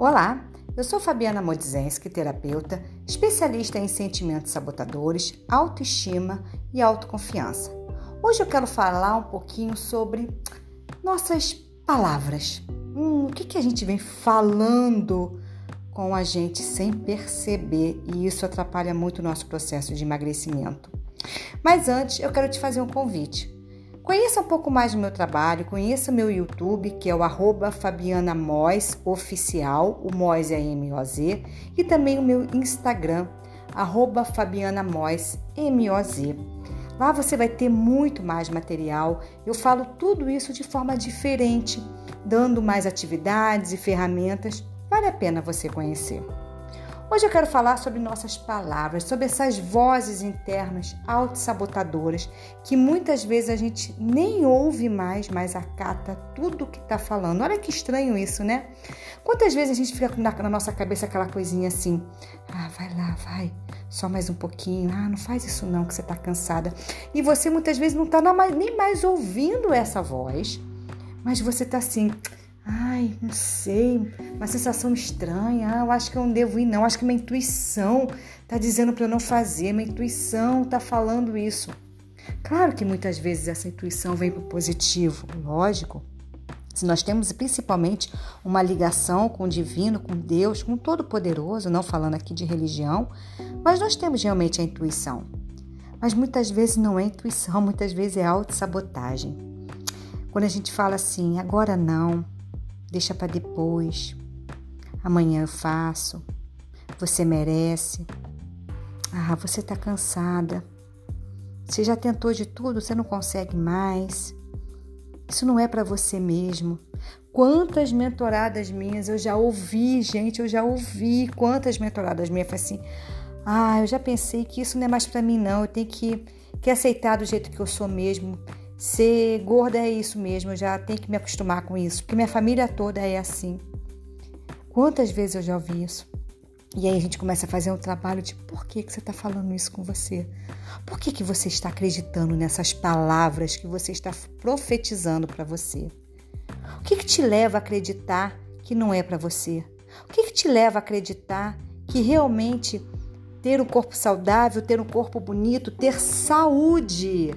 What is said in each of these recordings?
Olá, eu sou Fabiana Modzenski, terapeuta, especialista em sentimentos sabotadores, autoestima e autoconfiança. Hoje eu quero falar um pouquinho sobre nossas palavras. Hum, o que, que a gente vem falando com a gente sem perceber e isso atrapalha muito o nosso processo de emagrecimento. Mas antes, eu quero te fazer um convite. Conheça um pouco mais do meu trabalho, conheça meu YouTube, que é o arroba Fabiana Oficial, o Moz é M-O-Z, e também o meu Instagram, arroba Fabiana Moz M-O-Z. Lá você vai ter muito mais material. Eu falo tudo isso de forma diferente, dando mais atividades e ferramentas. Vale a pena você conhecer. Hoje eu quero falar sobre nossas palavras, sobre essas vozes internas autossabotadoras que muitas vezes a gente nem ouve mais, mas acata tudo que está falando. Olha que estranho isso, né? Quantas vezes a gente fica na, na nossa cabeça aquela coisinha assim: ah, vai lá, vai, só mais um pouquinho, ah, não faz isso não, que você está cansada. E você muitas vezes não está nem mais ouvindo essa voz, mas você está assim Ai, não sei, uma sensação estranha. Ah, eu acho que eu não devo ir, não. Acho que minha intuição está dizendo para eu não fazer. Minha intuição está falando isso. Claro que muitas vezes essa intuição vem para o positivo, lógico. Se nós temos principalmente uma ligação com o divino, com Deus, com o Todo-Poderoso, não falando aqui de religião, mas nós temos realmente a intuição. Mas muitas vezes não é intuição, muitas vezes é autossabotagem. Quando a gente fala assim, agora não, deixa para depois. Amanhã eu faço. Você merece. Ah, você está cansada. Você já tentou de tudo, você não consegue mais. Isso não é para você mesmo. Quantas mentoradas minhas eu já ouvi, gente, eu já ouvi. Quantas mentoradas minhas foi assim: "Ah, eu já pensei que isso não é mais para mim não, eu tenho que que aceitar do jeito que eu sou mesmo. Ser gorda é isso mesmo, eu já tenho que me acostumar com isso, porque minha família toda é assim. Quantas vezes eu já ouvi isso? E aí a gente começa a fazer um trabalho de por que, que você está falando isso com você? Por que, que você está acreditando nessas palavras que você está profetizando para você? O que, que te leva a acreditar que não é para você? O que, que te leva a acreditar que realmente ter um corpo saudável, ter um corpo bonito, ter saúde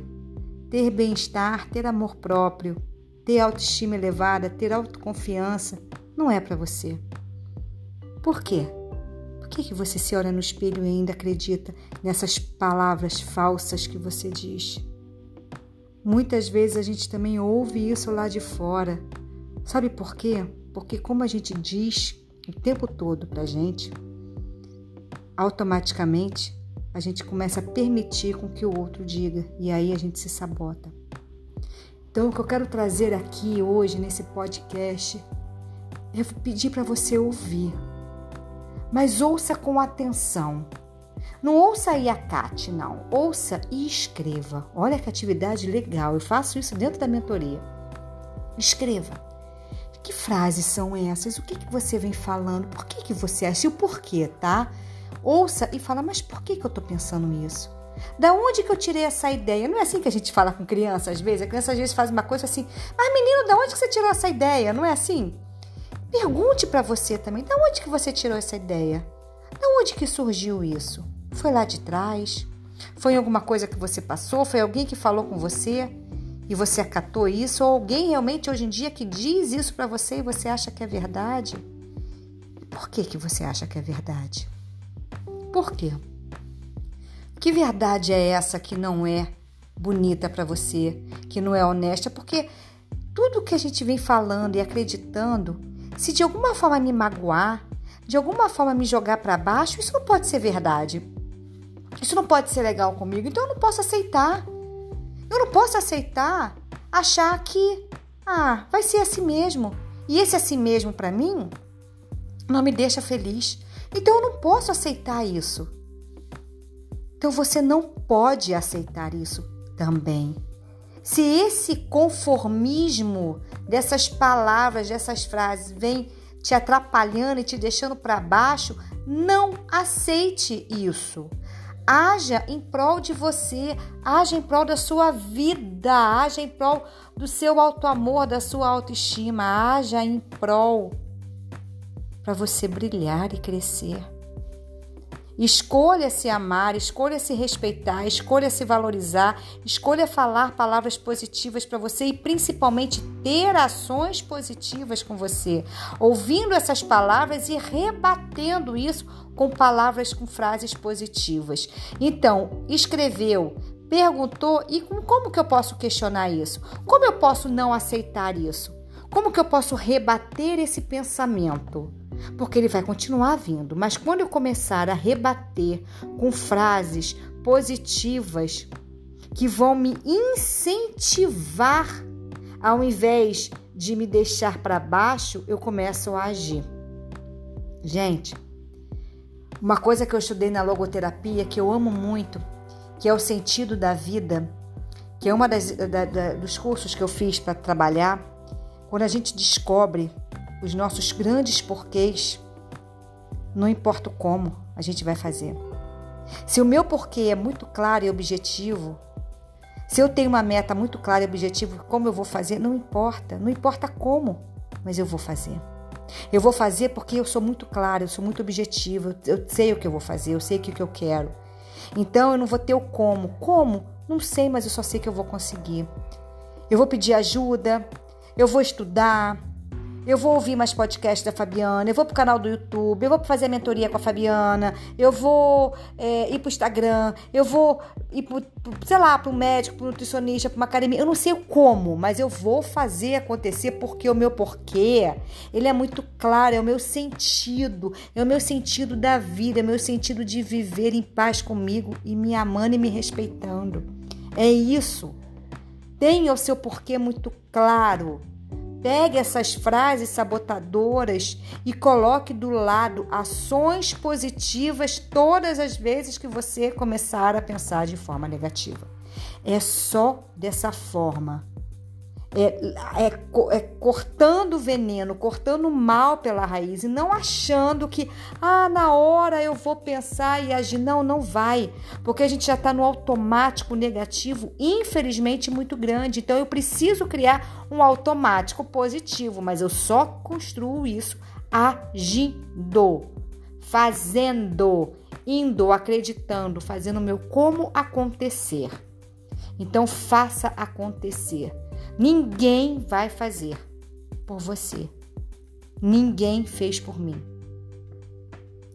ter bem-estar, ter amor próprio, ter autoestima elevada, ter autoconfiança, não é para você. Por quê? Por que, que você se olha no espelho e ainda acredita nessas palavras falsas que você diz? Muitas vezes a gente também ouve isso lá de fora. Sabe por quê? Porque como a gente diz o tempo todo pra gente, automaticamente a gente começa a permitir com que o outro diga e aí a gente se sabota. Então, o que eu quero trazer aqui hoje nesse podcast é pedir para você ouvir, mas ouça com atenção. Não ouça aí a Cat, não. Ouça e escreva. Olha que atividade legal. Eu faço isso dentro da mentoria. Escreva. Que frases são essas? O que, que você vem falando? Por que, que você acha? E o porquê, tá? Ouça e fala, mas por que, que eu estou pensando nisso? Da onde que eu tirei essa ideia? Não é assim que a gente fala com criança às vezes? A criança às vezes faz uma coisa assim, mas menino, da onde que você tirou essa ideia? Não é assim? Pergunte para você também, da onde que você tirou essa ideia? Da onde que surgiu isso? Foi lá de trás? Foi alguma coisa que você passou? Foi alguém que falou com você e você acatou isso? Ou alguém realmente hoje em dia que diz isso para você e você acha que é verdade? Por que que você acha que é verdade? Por quê? Que verdade é essa que não é bonita para você, que não é honesta? Porque tudo que a gente vem falando e acreditando, se de alguma forma me magoar, de alguma forma me jogar para baixo, isso não pode ser verdade. Isso não pode ser legal comigo, então eu não posso aceitar. Eu não posso aceitar achar que ah, vai ser assim mesmo. E esse assim mesmo para mim não me deixa feliz. Então eu não posso aceitar isso. Então você não pode aceitar isso também. Se esse conformismo dessas palavras, dessas frases vem te atrapalhando e te deixando para baixo, não aceite isso. Haja em prol de você, haja em prol da sua vida, haja em prol do seu auto-amor, da sua autoestima, haja em prol para você brilhar e crescer. Escolha se amar, escolha se respeitar, escolha se valorizar, escolha falar palavras positivas para você e principalmente ter ações positivas com você. Ouvindo essas palavras e rebatendo isso com palavras, com frases positivas. Então, escreveu, perguntou e como que eu posso questionar isso? Como eu posso não aceitar isso? Como que eu posso rebater esse pensamento? Porque ele vai continuar vindo. Mas quando eu começar a rebater com frases positivas que vão me incentivar, ao invés de me deixar para baixo, eu começo a agir. Gente, uma coisa que eu estudei na logoterapia que eu amo muito, que é o sentido da vida, que é uma das, da, da, dos cursos que eu fiz para trabalhar, quando a gente descobre os nossos grandes porquês, não importa como a gente vai fazer. Se o meu porquê é muito claro e objetivo, se eu tenho uma meta muito clara e objetiva, como eu vou fazer, não importa, não importa como, mas eu vou fazer. Eu vou fazer porque eu sou muito clara, eu sou muito objetiva, eu sei o que eu vou fazer, eu sei o que eu quero. Então eu não vou ter o como. Como? Não sei, mas eu só sei que eu vou conseguir. Eu vou pedir ajuda, eu vou estudar, eu vou ouvir mais podcasts da Fabiana, eu vou pro canal do YouTube, eu vou fazer a mentoria com a Fabiana, eu vou é, ir pro Instagram, eu vou ir pro, sei lá, pro médico, pro nutricionista, pra uma academia. Eu não sei como, mas eu vou fazer acontecer porque o meu porquê, ele é muito claro, é o meu sentido, é o meu sentido da vida, é o meu sentido de viver em paz comigo e me amando e me respeitando. É isso. Tenha o seu porquê muito claro. Pegue essas frases sabotadoras e coloque do lado ações positivas todas as vezes que você começar a pensar de forma negativa. É só dessa forma é, é, é, cortando o veneno, cortando o mal pela raiz e não achando que, ah, na hora eu vou pensar e agir. Não, não vai, porque a gente já está no automático negativo, infelizmente muito grande. Então eu preciso criar um automático positivo, mas eu só construo isso agindo, fazendo, indo, acreditando, fazendo o meu como acontecer. Então faça acontecer. Ninguém vai fazer por você. Ninguém fez por mim.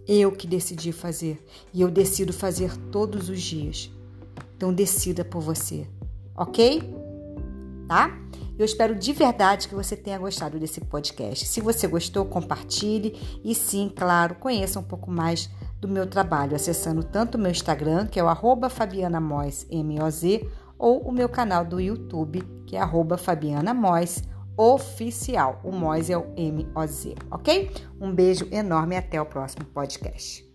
Eu que decidi fazer e eu decido fazer todos os dias. Então decida por você, ok? Tá? Eu espero de verdade que você tenha gostado desse podcast. Se você gostou, compartilhe e sim, claro, conheça um pouco mais do meu trabalho acessando tanto o meu Instagram, que é o arroba Fabiana Moz, ou o meu canal do YouTube, que é arroba Fabiana Mois Oficial. O Mois é o M-O-Z, ok? Um beijo enorme e até o próximo podcast.